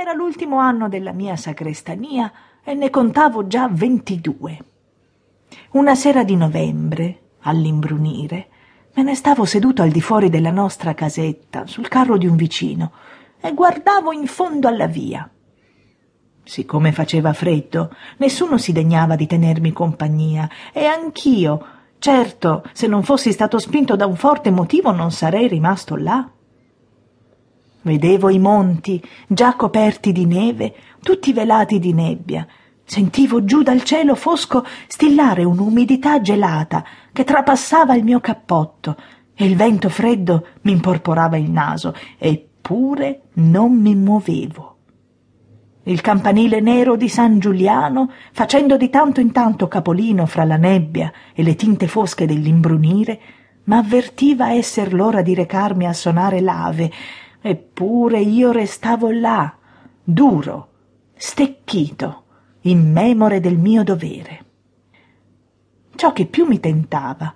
Era l'ultimo anno della mia sacrestania e ne contavo già ventidue. Una sera di novembre, all'imbrunire, me ne stavo seduto al di fuori della nostra casetta, sul carro di un vicino, e guardavo in fondo alla via. Siccome faceva freddo, nessuno si degnava di tenermi compagnia, e anch'io, certo, se non fossi stato spinto da un forte motivo, non sarei rimasto là. Vedevo i monti, già coperti di neve, tutti velati di nebbia. Sentivo giù dal cielo fosco stillare un'umidità gelata che trapassava il mio cappotto e il vento freddo mi imporporava il naso, eppure non mi muovevo. Il campanile nero di San Giuliano, facendo di tanto in tanto capolino fra la nebbia e le tinte fosche dell'imbrunire, m'avvertiva esser l'ora di recarmi a sonare l'ave Eppure io restavo là, duro, stecchito, immemore del mio dovere. Ciò che più mi tentava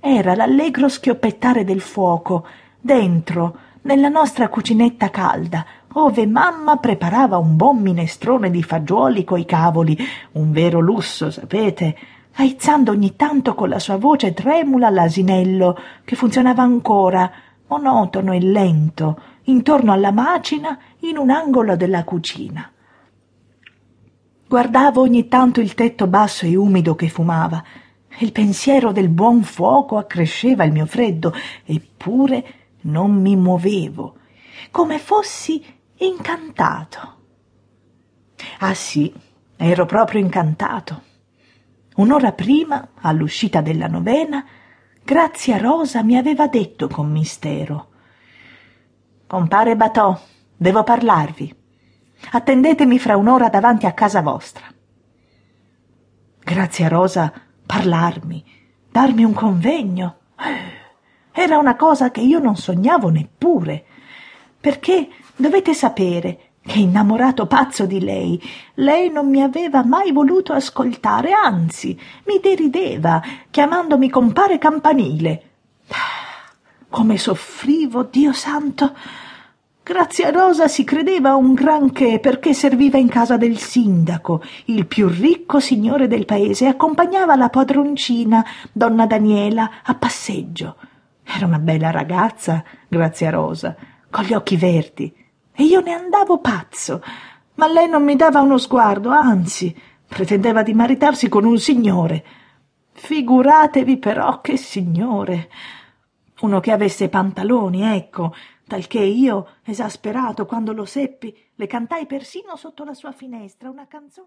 era l'allegro schioppettare del fuoco dentro, nella nostra cucinetta calda, ove mamma preparava un buon minestrone di fagioli coi cavoli, un vero lusso, sapete, aizzando ogni tanto con la sua voce tremula l'asinello, che funzionava ancora, monotono e lento, intorno alla macina in un angolo della cucina. Guardavo ogni tanto il tetto basso e umido che fumava. Il pensiero del buon fuoco accresceva il mio freddo, eppure non mi muovevo, come fossi incantato. Ah sì, ero proprio incantato. Un'ora prima, all'uscita della novena, Grazia Rosa mi aveva detto con mistero Compare Batò, devo parlarvi. Attendetemi fra un'ora davanti a casa vostra. Grazie a Rosa, parlarmi, darmi un convegno. Era una cosa che io non sognavo neppure. Perché dovete sapere che innamorato pazzo di lei, lei non mi aveva mai voluto ascoltare, anzi, mi derideva, chiamandomi compare campanile. Come soffrivo, Dio santo! Grazia Rosa si credeva un granché perché serviva in casa del sindaco, il più ricco signore del paese, e accompagnava la padroncina, donna Daniela, a passeggio. Era una bella ragazza, Grazia Rosa, con gli occhi verdi, e io ne andavo pazzo. Ma lei non mi dava uno sguardo, anzi, pretendeva di maritarsi con un signore. Figuratevi però che signore uno che avesse pantaloni, ecco, talché io, esasperato quando lo seppi, le cantai persino sotto la sua finestra una canzone